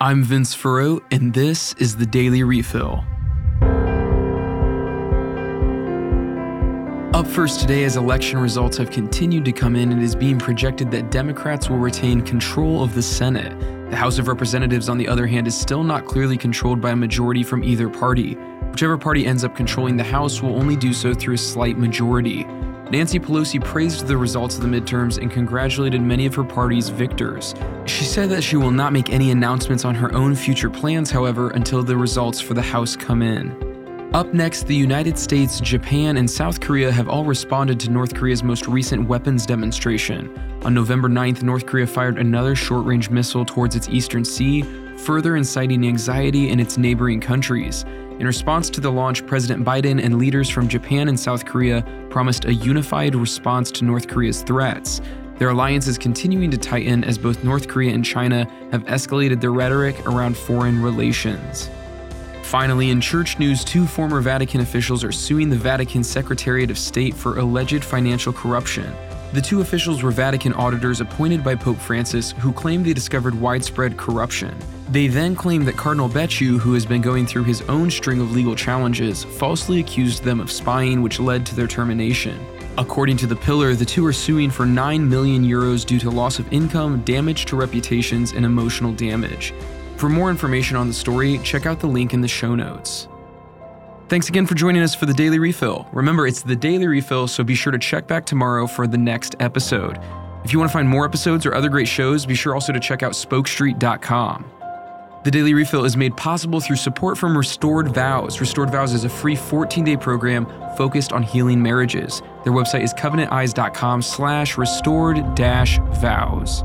I'm Vince Furrow, and this is the Daily Refill. Up first today, as election results have continued to come in, it is being projected that Democrats will retain control of the Senate. The House of Representatives, on the other hand, is still not clearly controlled by a majority from either party. Whichever party ends up controlling the House will only do so through a slight majority. Nancy Pelosi praised the results of the midterms and congratulated many of her party's victors. She said that she will not make any announcements on her own future plans, however, until the results for the House come in. Up next, the United States, Japan, and South Korea have all responded to North Korea's most recent weapons demonstration. On November 9th, North Korea fired another short range missile towards its eastern sea, further inciting anxiety in its neighboring countries. In response to the launch, President Biden and leaders from Japan and South Korea promised a unified response to North Korea's threats. Their alliance is continuing to tighten as both North Korea and China have escalated their rhetoric around foreign relations. Finally, in church news, two former Vatican officials are suing the Vatican Secretariat of State for alleged financial corruption. The two officials were Vatican auditors appointed by Pope Francis who claimed they discovered widespread corruption. They then claimed that Cardinal Becciu, who has been going through his own string of legal challenges, falsely accused them of spying, which led to their termination. According to the Pillar, the two are suing for 9 million euros due to loss of income, damage to reputations, and emotional damage. For more information on the story, check out the link in the show notes. Thanks again for joining us for the Daily Refill. Remember, it's the Daily Refill, so be sure to check back tomorrow for the next episode. If you want to find more episodes or other great shows, be sure also to check out spokestreet.com. The Daily Refill is made possible through support from Restored Vows. Restored Vows is a free 14-day program focused on healing marriages. Their website is covenanteyes.com slash restored-vows.